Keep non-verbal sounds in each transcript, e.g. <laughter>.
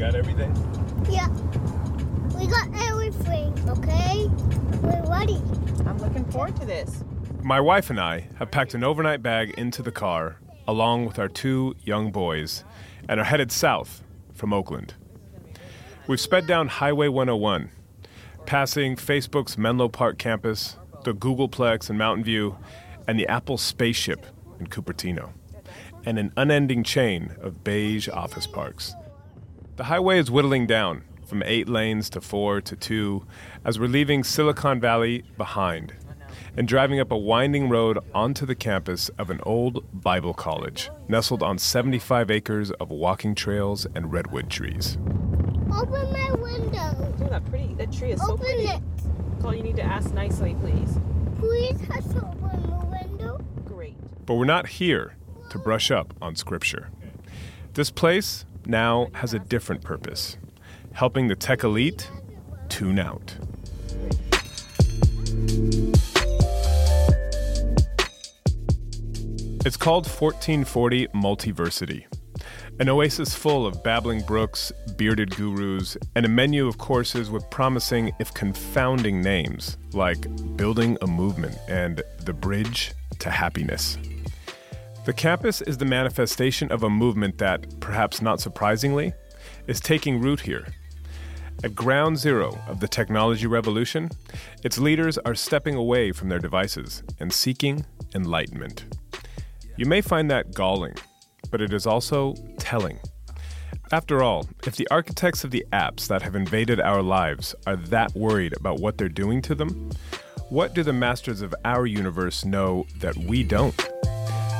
Got everything? Yeah. We got everything, okay? We're ready. I'm looking forward to this. My wife and I have packed an overnight bag into the car, along with our two young boys, and are headed south from Oakland. We've sped down Highway 101, passing Facebook's Menlo Park campus, the Googleplex in Mountain View, and the Apple spaceship in Cupertino, and an unending chain of beige office parks. The highway is whittling down from eight lanes to four to two as we're leaving Silicon Valley behind and driving up a winding road onto the campus of an old Bible college nestled on 75 acres of walking trails and redwood trees. Open my window. Oh, that pretty. That tree is so Open pretty. it. That's all you need to ask nicely, please. Please has open the window. Great. But we're not here to brush up on Scripture. This place now has a different purpose helping the tech elite tune out. It's called 1440 Multiversity, an oasis full of babbling brooks, bearded gurus, and a menu of courses with promising, if confounding, names like Building a Movement and The Bridge to Happiness. The campus is the manifestation of a movement that, perhaps not surprisingly, is taking root here. At ground zero of the technology revolution, its leaders are stepping away from their devices and seeking enlightenment. You may find that galling, but it is also telling. After all, if the architects of the apps that have invaded our lives are that worried about what they're doing to them, what do the masters of our universe know that we don't?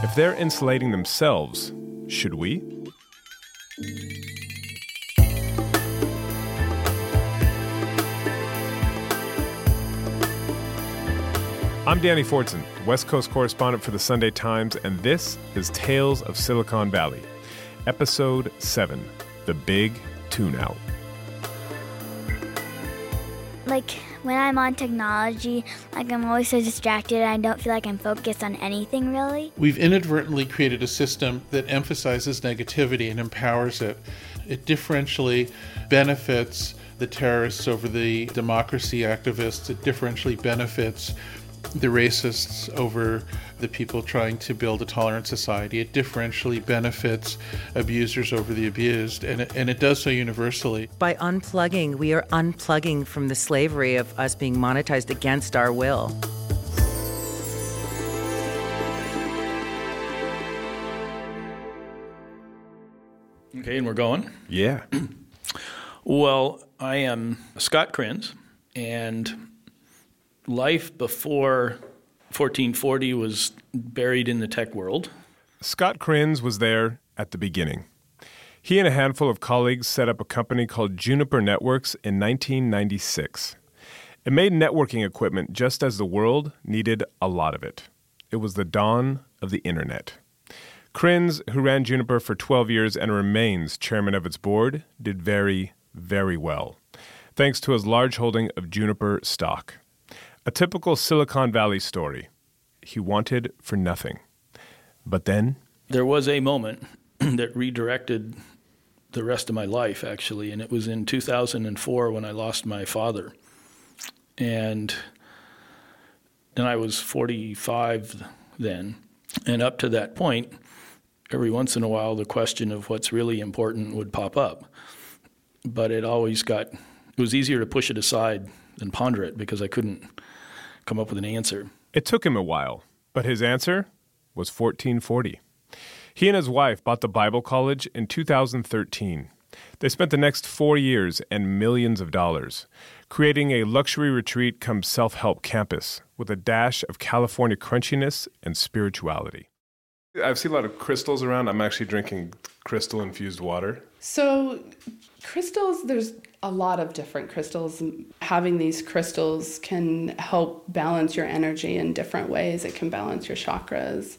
If they're insulating themselves, should we? I'm Danny Fortson, West Coast correspondent for the Sunday Times, and this is Tales of Silicon Valley, Episode 7 The Big Tune Out. Like when I'm on technology, like I'm always so distracted. I don't feel like I'm focused on anything really. We've inadvertently created a system that emphasizes negativity and empowers it. It differentially benefits the terrorists over the democracy activists. It differentially benefits the racists over the people trying to build a tolerant society. It differentially benefits abusers over the abused, and it, and it does so universally. By unplugging, we are unplugging from the slavery of us being monetized against our will. Okay, and we're going. Yeah. <clears throat> Well, I am Scott Kriens, and life before 1440 was buried in the tech world. Scott Kriens was there at the beginning. He and a handful of colleagues set up a company called Juniper Networks in 1996. It made networking equipment just as the world needed a lot of it. It was the dawn of the internet. Kriens, who ran Juniper for 12 years and remains chairman of its board, did very, very well, thanks to his large holding of Juniper stock. A typical Silicon Valley story. He wanted for nothing. But then, There was a moment <clears throat> that redirected the rest of my life, actually, and it was in 2004 when I lost my father. And then I was 45 then. And up to that point, every once in a while the question of what's really important would pop up. But it always got, it was easier to push it aside than ponder it because I couldn't come up with an answer. It took him a while, but his answer was 1440. He and his wife bought the Bible College in 2013. They spent the next four years and millions of dollars creating a luxury retreat come self help campus with a dash of California crunchiness and spirituality. I've seen a lot of crystals around. I'm actually drinking crystal infused water. So, crystals, there's a lot of different crystals. Having these crystals can help balance your energy in different ways. It can balance your chakras.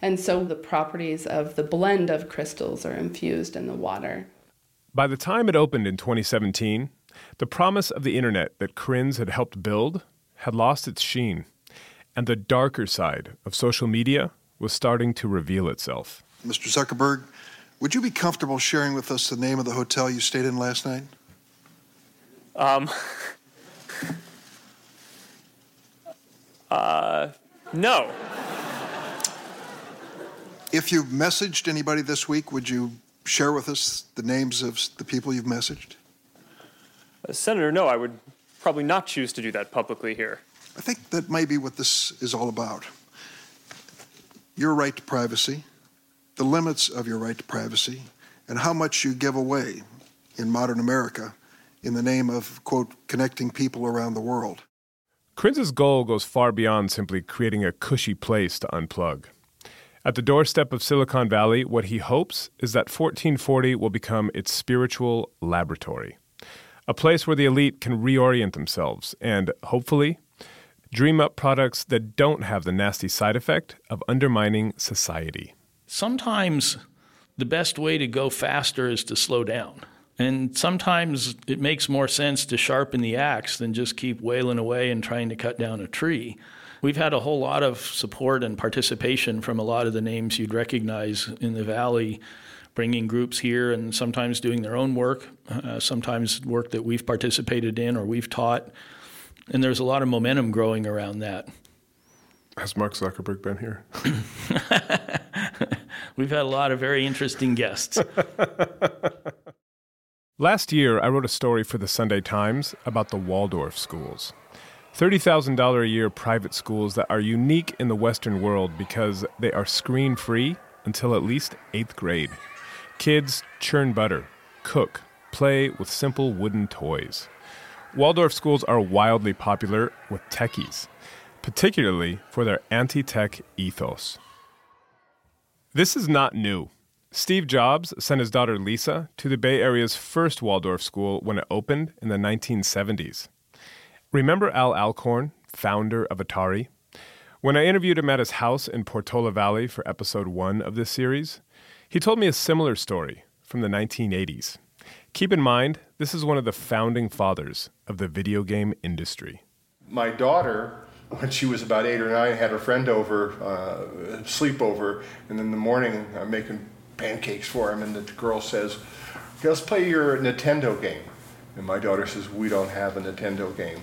And so the properties of the blend of crystals are infused in the water. By the time it opened in 2017, the promise of the internet that Kriens had helped build had lost its sheen, and the darker side of social media was starting to reveal itself. Mr. Zuckerberg, would you be comfortable sharing with us the name of the hotel you stayed in last night? Um, <laughs> uh, no. If you've messaged anybody this week, would you share with us the names of the people you've messaged? Uh, Senator, no, I would probably not choose to do that publicly here. I think that may be what this is all about. Your right to privacy, the limits of your right to privacy, and how much you give away in modern America in the name of, quote, connecting people around the world. Kriens's goal goes far beyond simply creating a cushy place to unplug. At the doorstep of Silicon Valley, what he hopes is that 1440 will become its spiritual laboratory, a place where the elite can reorient themselves and, hopefully, dream up products that don't have the nasty side effect of undermining society. Sometimes the best way to go faster is to slow down. And sometimes it makes more sense to sharpen the axe than just keep wailing away and trying to cut down a tree. We've had a whole lot of support and participation from a lot of the names you'd recognize in the Valley, bringing groups here and sometimes doing their own work, uh, sometimes work that we've participated in or we've taught. And there's a lot of momentum growing around that. Has Mark Zuckerberg been here? <laughs> We've had a lot of very interesting guests. <laughs> Last year, I wrote a story for the Sunday Times about the Waldorf schools. $30,000 a year private schools that are unique in the Western world because they are screen free until at least eighth grade. Kids churn butter, cook, play with simple wooden toys. Waldorf schools are wildly popular with techies, particularly for their anti tech ethos. This is not new. Steve Jobs sent his daughter Lisa to the Bay Area's first Waldorf school when it opened in the 1970s. Remember Al Alcorn, founder of Atari? When I interviewed him at his house in Portola Valley for episode one of this series, he told me a similar story from the 1980s. Keep in mind, this is one of the founding fathers of the video game industry. My daughter, when she was about eight or nine, had her friend over, uh, sleepover, and in the morning I'm making pancakes for him, and the girl says, let's play your Nintendo game. And my daughter says, we don't have a Nintendo game.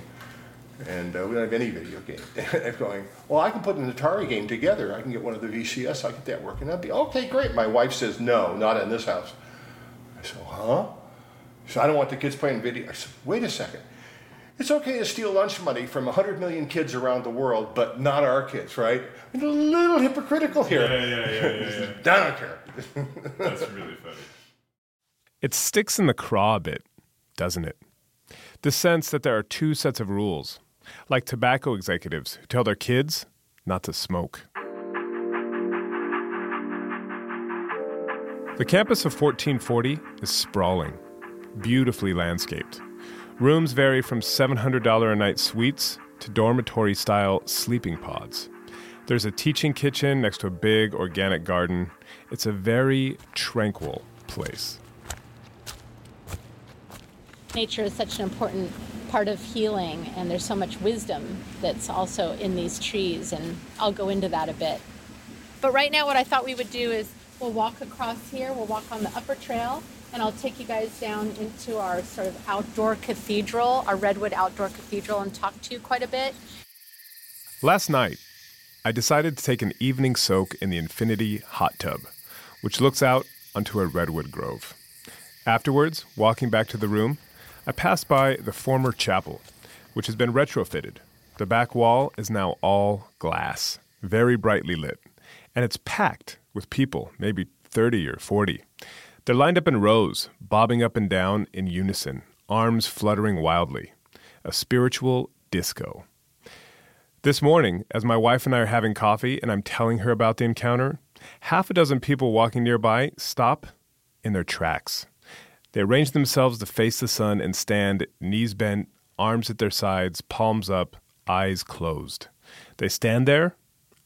And uh, we don't have any video game. And <laughs> I'm going, well, I can put an Atari game together. I can get one of the VCS. I get that working. I'd be okay, great. My wife says, no, not in this house. I said, huh? So I don't want the kids playing video. I said, wait a second. It's okay to steal lunch money from 100 million kids around the world, but not our kids, right? I'm a little hypocritical here. Yeah, yeah, yeah, yeah, <laughs> yeah. I don't care. That's really funny. It sticks in the craw a bit, doesn't it? The sense that there are two sets of rules, like tobacco executives who tell their kids not to smoke. The campus of 1440 is sprawling, beautifully landscaped. Rooms vary from $700 a night suites to dormitory style sleeping pods. There's a teaching kitchen next to a big organic garden. It's a very tranquil place. Nature is such an important part of healing, and there's so much wisdom that's also in these trees, and I'll go into that a bit. But right now, what I thought we would do is we'll walk across here, we'll walk on the upper trail, and I'll take you guys down into our sort of outdoor cathedral, our Redwood Outdoor Cathedral, and talk to you quite a bit. Last night, I decided to take an evening soak in the Infinity hot tub, which looks out onto a redwood grove. Afterwards, walking back to the room, I passed by the former chapel, which has been retrofitted. The back wall is now all glass, very brightly lit, and it's packed with people, maybe 30 or 40. They're lined up in rows, bobbing up and down in unison, arms fluttering wildly. A spiritual disco. This morning, as my wife and I are having coffee and I'm telling her about the encounter, half a dozen people walking nearby stop in their tracks. They arrange themselves to face the sun and stand, knees bent, arms at their sides, palms up, eyes closed. They stand there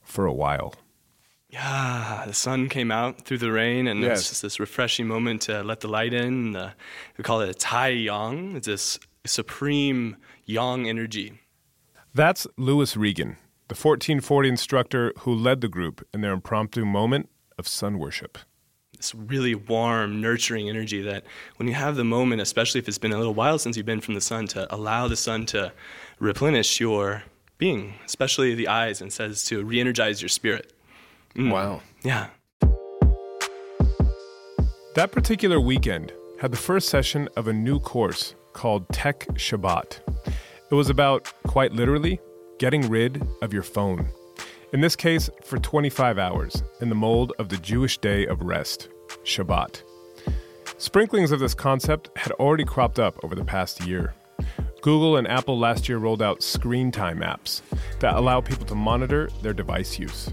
for a while. Yeah, the sun came out through the rain, and Yes. it's just this refreshing moment to let the light in. Uh, we call it a Tai Yang. It's this supreme yang energy. That's Louis Regan, the 1440 instructor who led the group in their impromptu moment of sun worship. This really warm, nurturing energy that when you have the moment, especially if it's been a little while since you've been from the sun, to allow the sun to replenish your being, especially the eyes, and says to re energize your spirit. Mm. Wow. Yeah. That particular weekend had the first session of a new course called Tech Shabbat. It was about, quite literally, getting rid of your phone. In this case, for 25 hours, in the mold of the Jewish day of rest, Shabbat. Sprinklings of this concept had already cropped up over the past year. Google and Apple last year rolled out screen time apps that allow people to monitor their device use.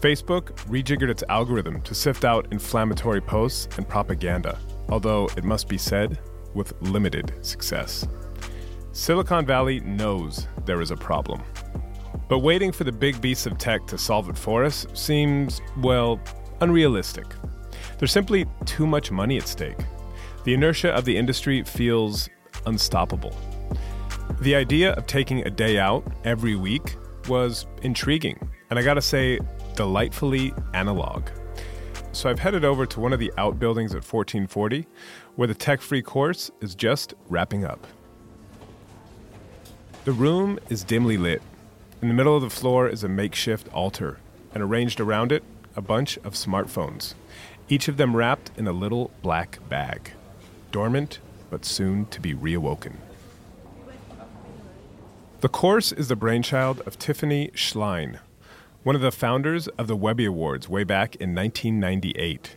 Facebook rejiggered its algorithm to sift out inflammatory posts and propaganda, although it must be said, with limited success. Silicon Valley knows there is a problem. But waiting for the big beasts of tech to solve it for us seems, well, unrealistic. There's simply too much money at stake. The inertia of the industry feels unstoppable. The idea of taking a day out every week was intriguing, and I gotta say, delightfully analog. So I've headed over to one of the outbuildings at 1440, where the tech free course is just wrapping up. The room is dimly lit. In the middle of the floor is a makeshift altar, and arranged around it, a bunch of smartphones, each of them wrapped in a little black bag, dormant but soon to be reawoken. The course is the brainchild of Tiffany Shlain, one of the founders of the Webby Awards way back in 1998.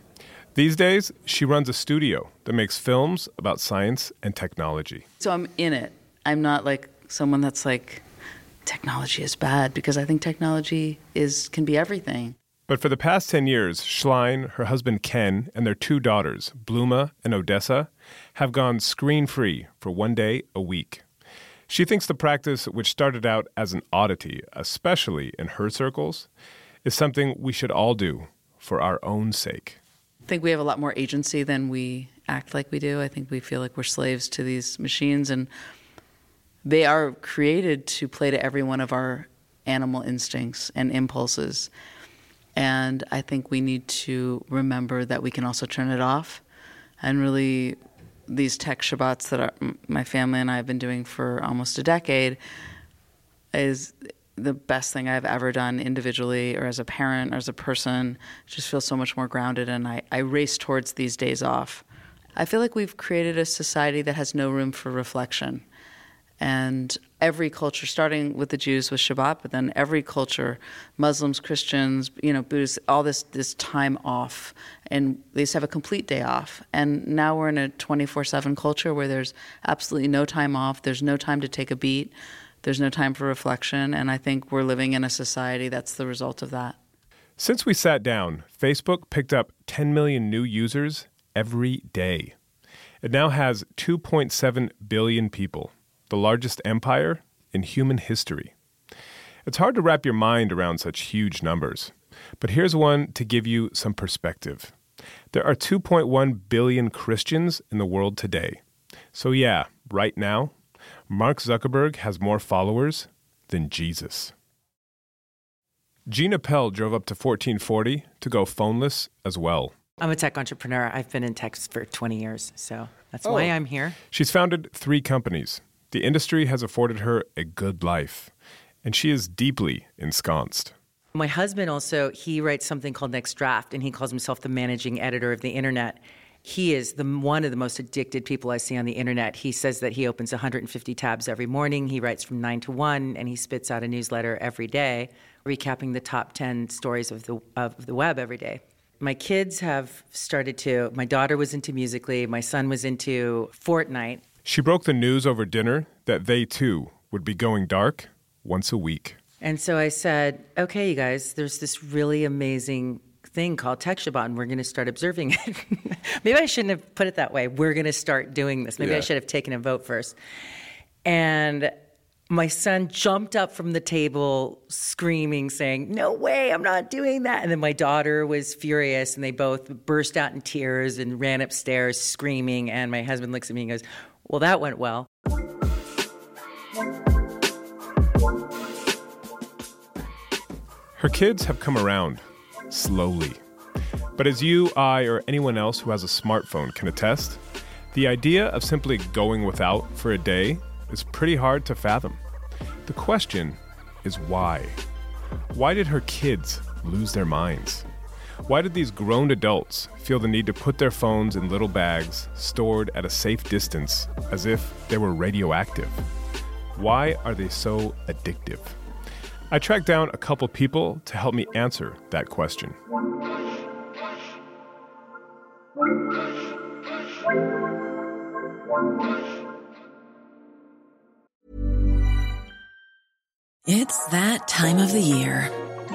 These days, she runs a studio that makes films about science and technology. So I'm in it. I'm not like someone that's like technology is bad because I think technology is can be everything. But for the past 10 years, Shlain, her husband Ken, and their two daughters, Blooma and Odessa, have gone screen free for one day a week. She thinks the practice, which started out as an oddity, especially in her circles, is something we should all do for our own sake. I think we have a lot more agency than we act like we do. I think we feel like we're slaves to these machines, and they are created to play to every one of our animal instincts and impulses. And I think we need to remember that we can also turn it off and really these tech Shabbats that are, my family and I have been doing for almost a decade is the best thing I've ever done individually or as a parent or as a person. Just feel so much more grounded, and I, I race towards these days off. I feel like we've created a society that has no room for reflection. And every culture, starting with the Jews with Shabbat, but then every culture, Muslims, Christians, you know, Buddhists, all this this time off, and they just have a complete day off. And now we're in a 24/7 culture where there's absolutely no time off. There's no time to take a beat. There's no time for reflection. And I think we're living in a society that's the result of that. Since we sat down, Facebook picked up 10 million new users every day. It now has 2.7 billion people, the largest empire in human history. It's hard to wrap your mind around such huge numbers, but here's one to give you some perspective. There are 2.1 billion Christians in the world today. So, yeah, right now, Mark Zuckerberg has more followers than Jesus. Gina Pell drove up to 1440 to go phoneless as well. I'm a tech entrepreneur. I've been in tech for 20 years, so that's Oh. why I'm here. She's founded three companies. The industry has afforded her a good life, and she is deeply ensconced. My husband also, he writes something called Next Draft, and he calls himself the managing editor of the internet. He is the one of the most addicted people I see on the internet. He says that he opens 150 tabs every morning. He writes from 9 to 1 and he spits out a newsletter every day recapping the top 10 stories of the of the web every day. My kids have started to my daughter was into Musically, my son was into Fortnite. She broke the news over dinner that they too would be going dark once a week. And so I said, okay, you guys, there's this really amazing thing called TechShabbat, and we're going to start observing it. <laughs> Maybe I shouldn't have put it that way. We're going to start doing this. Maybe yeah. I should have taken a vote first. And my son jumped up from the table screaming, saying, No way, I'm not doing that. And then my daughter was furious, and they both burst out in tears and ran upstairs screaming. And my husband looks at me and goes, Well, that went well. Her kids have come around slowly. But as you, I, or anyone else who has a smartphone can attest, the idea of simply going without for a day is pretty hard to fathom. The question is why? Why did her kids lose their minds? Why did these grown adults feel the need to put their phones in little bags stored at a safe distance as if they were radioactive? Why are they so addictive? I tracked down a couple people to help me answer that question. It's that time of the year.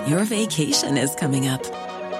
Your vacation is coming up.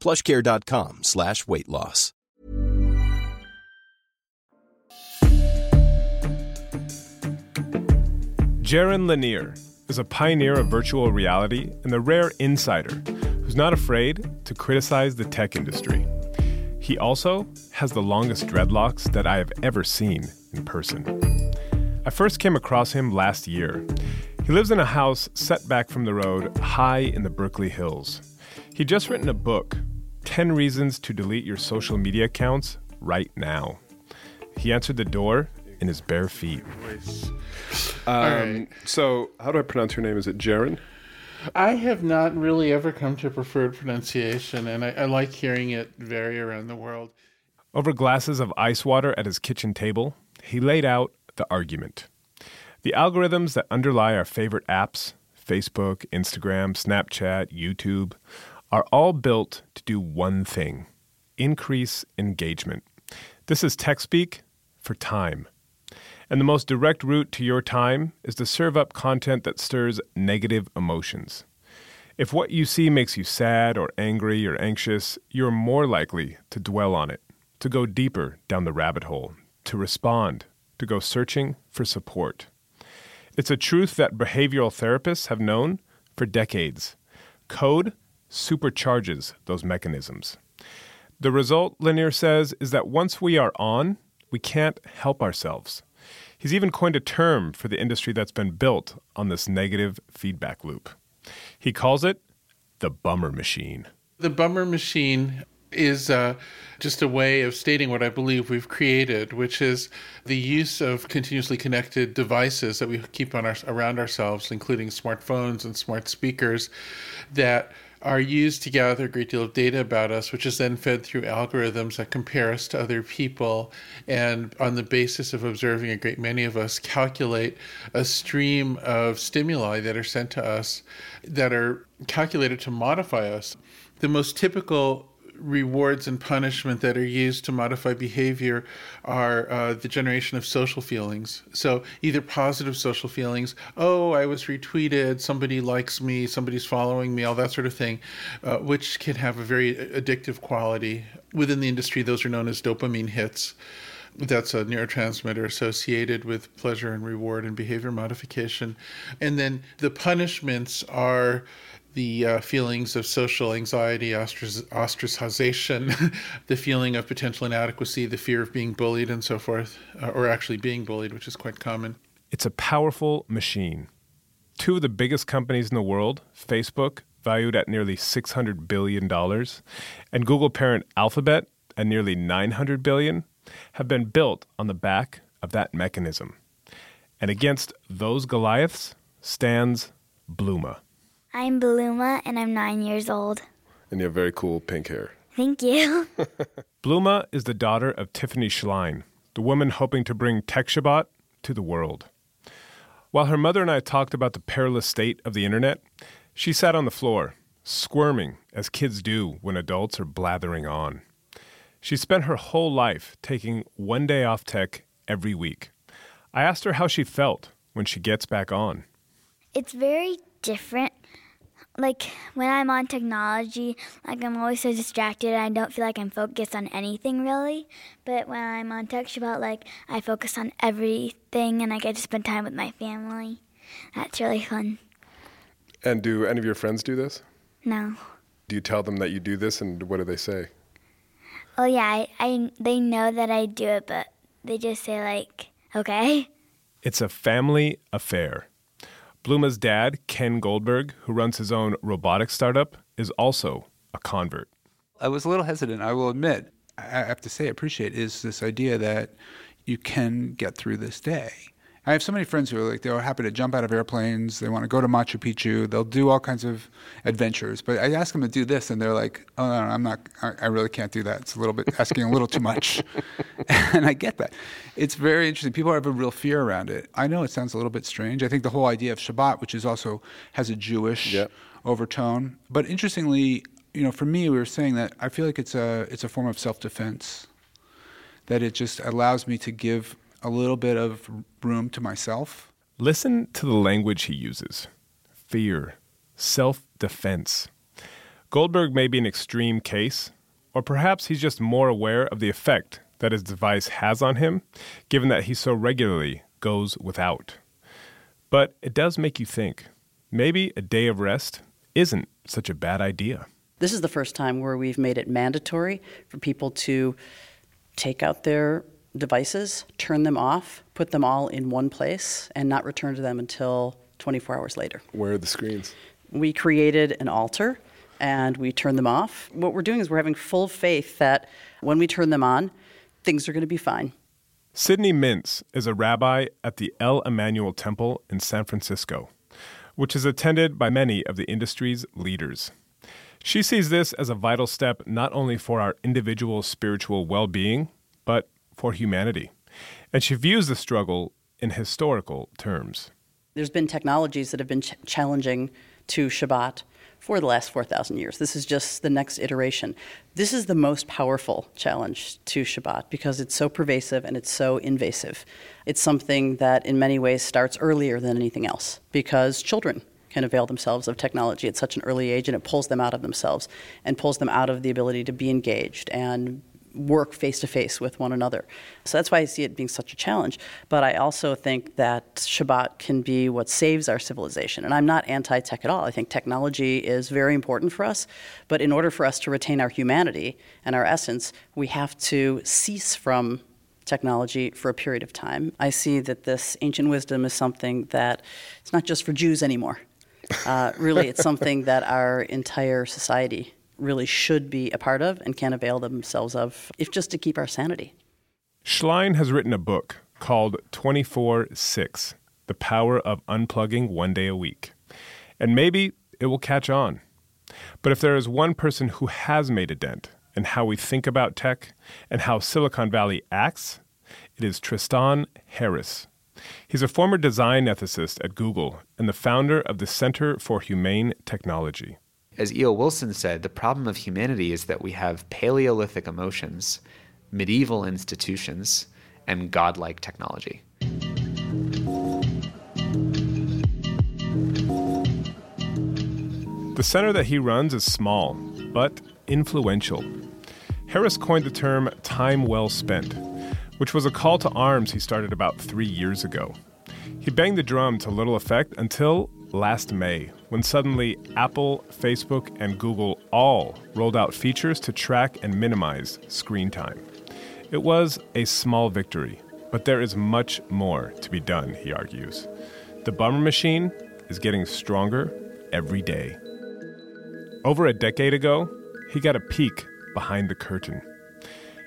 plushcare.com slash weight loss. Jaron Lanier is a pioneer of virtual reality and the rare insider who's not afraid to criticize the tech industry. He also has the longest dreadlocks that I have ever seen in person. I first came across him last year. He lives in a house set back from the road high in the Berkeley Hills. He'd just written a book, 10 Reasons to Delete Your Social Media Accounts Right Now. He answered the door in his bare feet. Um, So, how do I pronounce your name? Is it Jaron? I have not really ever come to a preferred pronunciation, and I, I like hearing it vary around the world. Over glasses of ice water at his kitchen table, he laid out the argument. The algorithms that underlie our favorite apps Facebook, Instagram, Snapchat, YouTube are all built to do one thing increase engagement. This is tech speak for time. And the most direct route to your time is to serve up content that stirs negative emotions. If what you see makes you sad or angry or anxious, you're more likely to dwell on it, to go deeper down the rabbit hole, to respond, to go searching for support. It's a truth that behavioral therapists have known for decades. Code supercharges those mechanisms. The result, Lanier says, is that once we are on, we can't help ourselves. He's even coined a term for the industry that's been built on this negative feedback loop. He calls it the bummer machine. The bummer machine is uh, just a way of stating what I believe we've created, which is the use of continuously connected devices that we keep on our, around ourselves, including smartphones and smart speakers, that are used to gather a great deal of data about us, which is then fed through algorithms that compare us to other people. And on the basis of observing a great many of us, calculate a stream of stimuli that are sent to us that are calculated to modify us. The most typical rewards and punishment that are used to modify behavior are uh, the generation of social feelings. So, either positive social feelings, oh, I was retweeted, somebody likes me, somebody's following me, all that sort of thing, uh, which can have a very addictive quality. Within the industry, those are known as dopamine hits. That's a neurotransmitter associated with pleasure and reward and behavior modification. And then the punishments are the uh, feelings of social anxiety, ostracization, <laughs> the feeling of potential inadequacy, the fear of being bullied, and so forth, uh, or actually being bullied, which is quite common. It's a powerful machine. Two of the biggest companies in the world, Facebook, valued at nearly $600 billion, and Google parent Alphabet at nearly 900 billion, have been built on the back of that mechanism. And against those Goliaths stands Blooma. I'm Blooma and I'm nine years old. And you have very cool pink hair. Thank you. <laughs> Blooma is the daughter of Tiffany Shlain, the woman hoping to bring TechShabbat to the world. While her mother and I talked about the perilous state of the internet, she sat on the floor, squirming as kids do when adults are blathering on. She spent her whole life taking one day off tech every week. I asked her how she felt when she gets back on. It's very different like when I'm on technology, like I'm always so distracted. I don't feel like I'm focused on anything really. But when I'm on TechShabbat, like I focus on everything and I get to spend time with my family. That's really fun. And do any of your friends do this? No. Do you tell them that you do this, and what do they say? Oh yeah, I, I they know that I do it, but they just say like, okay. It's a family affair. Blooma's dad, Ken Goldberg, who runs his own robotics startup, is also a convert. I was a little hesitant, I will admit. I have to say, appreciate is this idea that you can get through this day. I have so many friends who are like they're happy to jump out of airplanes. They want to go to Machu Picchu. They'll do all kinds of adventures. But I ask them to do this, and they're like, "Oh no, no I'm not. I, really can't do that. It's a little bit asking a little too much." <laughs> and I get that. It's very interesting. People have a real fear around it. I know it sounds a little bit strange. I think the whole idea of Shabbat, which is also has a Jewish yep. overtone, but interestingly, you know, for me, we were saying that I feel like it's a it's a form of self defense. That it just allows me to give a little bit of room to myself. Listen to the language he uses fear, self defense. Goldberg may be an extreme case, or perhaps he's just more aware of the effect that his device has on him, given that he so regularly goes without. But it does make you think maybe a day of rest isn't such a bad idea. This is the first time where we've made it mandatory for people to take out their devices, turn them off, put them all in one place, and not return to them until 24 hours later. Where are the screens? We created an altar and we turn them off. What we're doing is we're having full faith that when we turn them on, things are going to be fine. Sydney Mintz is a rabbi at the El Emmanuel Temple in San Francisco, which is attended by many of the industry's leaders. She sees this as a vital step not only for our individual spiritual well being, but for humanity. And she views the struggle in historical terms. There's been technologies that have been ch- challenging to Shabbat for the last 4,000 years. This is just the next iteration. This is the most powerful challenge to Shabbat because it's so pervasive and it's so invasive. It's something that, in many ways, starts earlier than anything else because children can avail themselves of technology at such an early age and it pulls them out of themselves and pulls them out of the ability to be engaged and work face to face with one another. So that's why I see it being such a challenge. But I also think that Shabbat can be what saves our civilization. And I'm not anti tech at all. I think technology is very important for us. But in order for us to retain our humanity and our essence, we have to cease from technology for a period of time. I see that this ancient wisdom is something that it's not just for Jews anymore. Uh, really, it's something that our entire society really should be a part of and can avail themselves of, if just to keep our sanity. Shlain has written a book called 24 6 The Power of Unplugging One Day a Week. And maybe it will catch on. But if there is one person who has made a dent in how we think about tech and how Silicon Valley acts, it is Tristan Harris. He's a former design ethicist at Google and the founder of the Center for Humane Technology. As E.O. Wilson said, the problem of humanity is that we have Paleolithic emotions, medieval institutions, and godlike technology. The center that he runs is small, but influential. Harris coined the term time well spent, which was a call to arms he started about three years ago. He banged the drum to little effect until last May, when suddenly Apple, Facebook, and Google all rolled out features to track and minimize screen time. It was a small victory, but there is much more to be done, he argues. The bummer machine is getting stronger every day. Over a decade ago, he got a peek behind the curtain.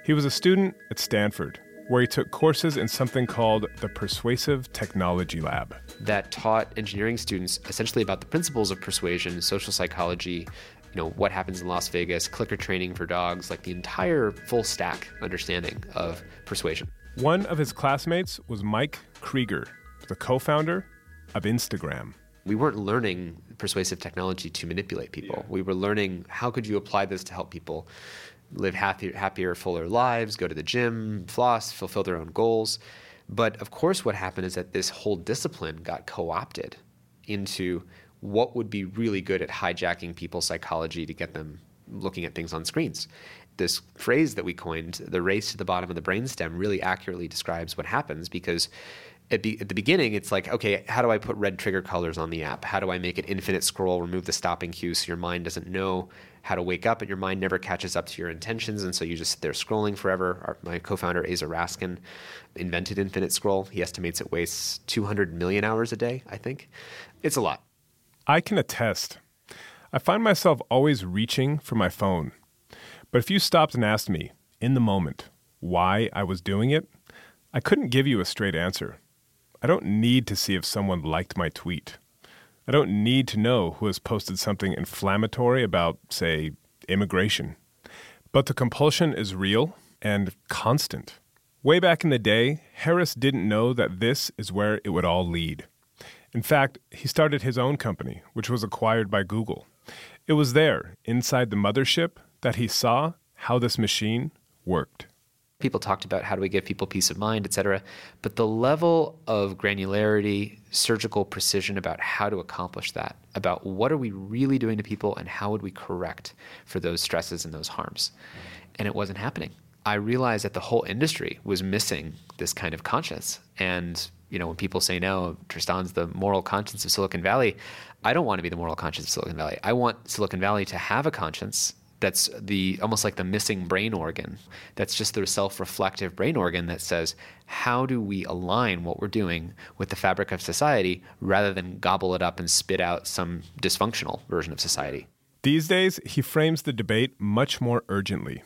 He was a student at Stanford, where he took courses in something called the Persuasive Technology Lab. That taught engineering students essentially about the principles of persuasion, social psychology, you know, what happens in Las Vegas, clicker training for dogs, like the entire full stack understanding of persuasion. One of his classmates was Mike Krieger, the co founder of Instagram. We weren't learning persuasive technology to manipulate people. Yeah. We were learning how could you apply this to help people live happier, happier, fuller lives, go to the gym, floss, fulfill their own goals. But of course, what happened is that this whole discipline got co opted into what would be really good at hijacking people's psychology to get them looking at things on screens. This phrase that we coined, the race to the bottom of the brainstem, really accurately describes what happens because at, at, the beginning, it's like, okay, how do I put red trigger colors on the app? How do I make it infinite scroll, remove the stopping cue so your mind doesn't know how to wake up and your mind never catches up to your intentions? And so you just sit there scrolling forever. Our, my co founder, Aza Raskin, invented infinite scroll. He estimates it wastes 200 million hours a day, I think. It's a lot. I can attest. I find myself always reaching for my phone. But if you stopped and asked me, in the moment, why I was doing it, I couldn't give you a straight answer. I don't need to see if someone liked my tweet. I don't need to know who has posted something inflammatory about, say, immigration. But the compulsion is real and constant. Way back in the day, Harris didn't know that this is where it would all lead. In fact, he started his own company, which was acquired by Google. It was there, inside the mothership, that he saw how this machine worked. People talked about how do we give people peace of mind, et cetera. But the level of granularity, surgical precision about how to accomplish that, about what are we really doing to people and how would we correct for those stresses and those harms. And it wasn't happening. I realized that the whole industry was missing this kind of conscience. And you know, when people say now Tristan's the moral conscience of Silicon Valley, I don't want to be the moral conscience of Silicon Valley. I want Silicon Valley to have a conscience that's the almost like the missing brain organ. That's just the self-reflective brain organ that says, how do we align what we're doing with the fabric of society rather than gobble it up and spit out some dysfunctional version of society? These days, he frames the debate much more urgently.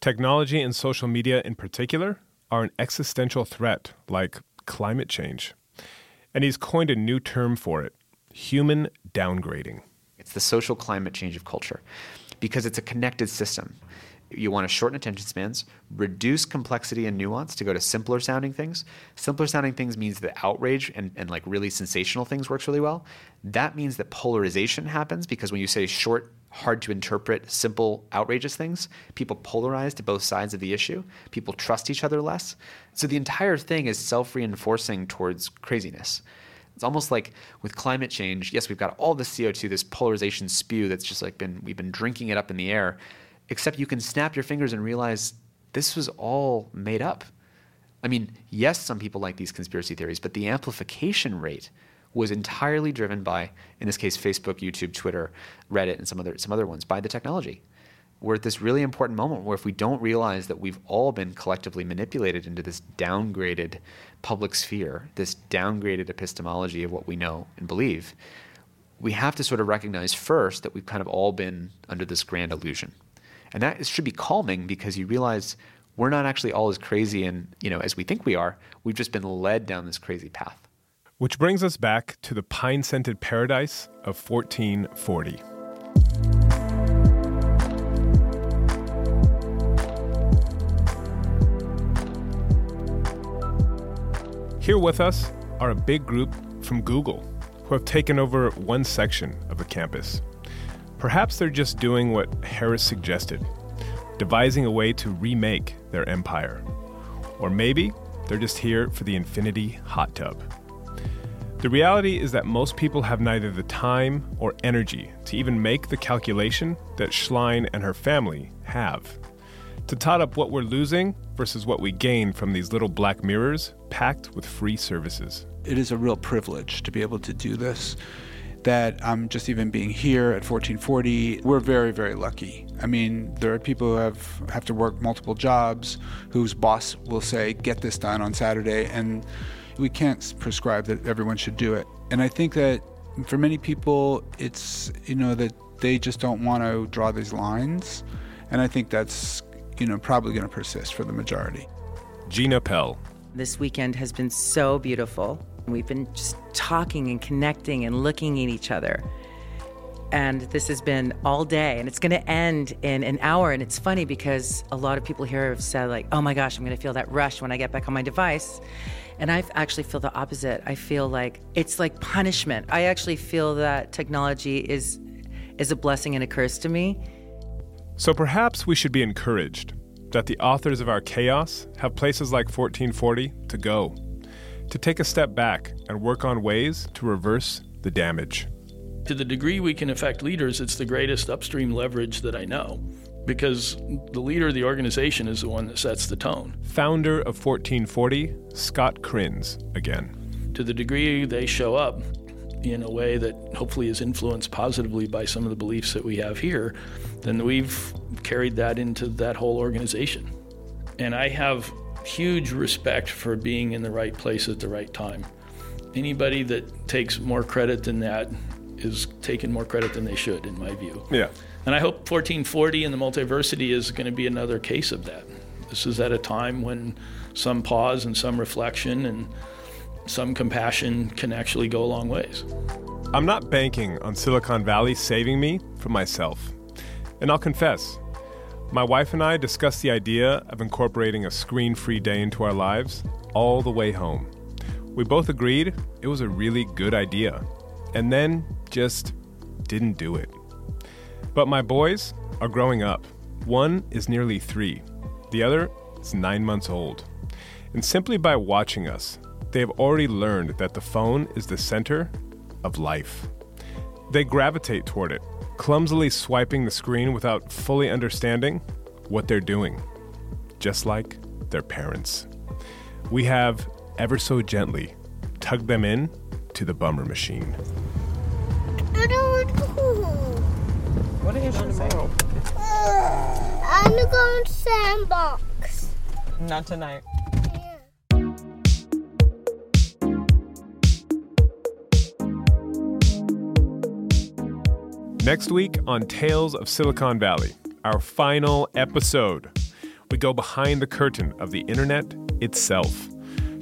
Technology and social media in particular are an existential threat, like climate change. And he's coined a new term for it human downgrading. It's the social climate change of culture because it's a connected system. You want to shorten attention spans, reduce complexity and nuance to go to simpler sounding things. Simpler sounding things means that outrage and, and like really sensational things works really well. That means that polarization happens because when you say short, hard to interpret, simple, outrageous things, people polarize to both sides of the issue. People trust each other less. So the entire thing is self reinforcing towards craziness. It's almost like with climate change, yes, we've got all the CO2, this polarization spew that's just like been, we've been drinking it up in the air, except you can snap your fingers and realize this was all made up. I mean, yes, some people like these conspiracy theories, but the amplification rate was entirely driven by, in this case, Facebook, YouTube, Twitter, Reddit, and some other some other ones by the technology. We're at this really important moment where if we don't realize that we've all been collectively manipulated into this downgraded public sphere, this downgraded epistemology of what we know and believe, we have to sort of recognize first that we've kind of all been under this grand illusion. And that should be calming because you realize we're not actually all as crazy and, you know, as we think we are. We've just been led down this crazy path. Which brings us back to the pine scented paradise of 1440. Here with us are a big group from Google who have taken over one section of the campus. Perhaps they're just doing what Harris suggested, devising a way to remake their empire. Or maybe they're just here for the infinity hot tub. The reality is that most people have neither the time or energy to even make the calculation that Shlain and her family have. To tot up what we're losing versus what we gain from these little black mirrors packed with free services. It is a real privilege to be able to do this. That I'm just even being here at 1440, we're very, very lucky. I mean, there are people who have, have to work multiple jobs, whose boss will say, get this done on Saturday, and we can't prescribe that everyone should do it. And I think that for many people, it's, you know, that they just don't want to draw these lines. And I think that's, you know, probably going to persist for the majority. Gina Pell. This weekend has been so beautiful. We've been just talking and connecting and looking at each other. And this has been all day, and it's going to end in an hour. And it's funny because a lot of people here have said, like, oh my gosh, I'm going to feel that rush when I get back on my device. And I actually feel the opposite. I feel like it's like punishment. I actually feel that technology is is a blessing and a curse to me. So perhaps we should be encouraged that the authors of our chaos have places like 1440 to go, to take a step back and work on ways to reverse the damage. To the degree we can affect leaders, it's the greatest upstream leverage that I know because the leader of the organization is the one that sets the tone. Founder of 1440, Scott Kriens, again. To the degree they show up in a way that hopefully is influenced positively by some of the beliefs that we have here, then we've carried that into that whole organization. And I have huge respect for being in the right place at the right time. Anybody that takes more credit than that is taking more credit than they should, in my view. Yeah. And I hope 1440 and the multiversity is going to be another case of that. This is at a time when some pause and some reflection and some compassion can actually go a long ways. I'm not banking on Silicon Valley saving me from myself. And I'll confess, my wife and I discussed the idea of incorporating a screen free day into our lives all the way home. We both agreed it was a really good idea, and then just didn't do it. But my boys are growing up. One is nearly three, the other is nine months old. And simply by watching us, they have already learned that the phone is the center of life. They gravitate toward it, clumsily swiping the screen without fully understanding what they're doing, just like their parents. We have ever so gently tugged them in to the bummer machine. I don't want to go. What are you going to say? I'm gonna to sandbox. Not tonight. Next week on Tales of Silicon Valley, our final episode, we go behind the curtain of the internet itself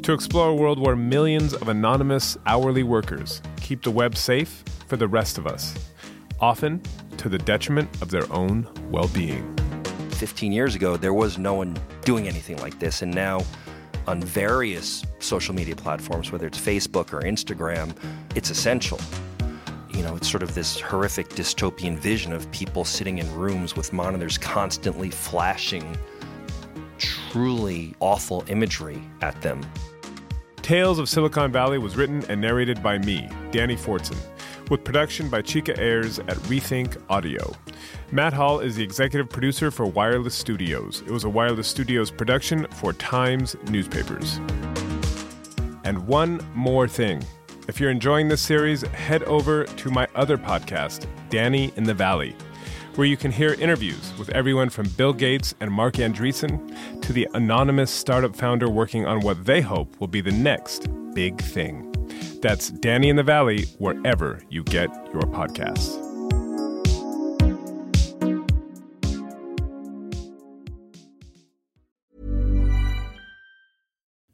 to explore a world where millions of anonymous hourly workers keep the web safe for the rest of us, often to the detriment of their own well being. 15 years ago, there was no one doing anything like this. And now, on various social media platforms, whether it's Facebook or Instagram, it's essential. You know, it's sort of this horrific dystopian vision of people sitting in rooms with monitors constantly flashing truly awful imagery at them. Tales of Silicon Valley was written and narrated by me, Danny Fortson, with production by Chica Ayers at Rethink Audio. Matt Hall is the executive producer for Wireless Studios. It was a Wireless Studios production for Times newspapers. And one more thing. If you're enjoying this series, head over to my other podcast, Danny in the Valley, where you can hear interviews with everyone from Bill Gates and Marc Andreessen to the anonymous startup founder working on what they hope will be the next big thing. That's Danny in the Valley, wherever you get your podcasts.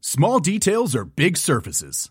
Small details are big surfaces,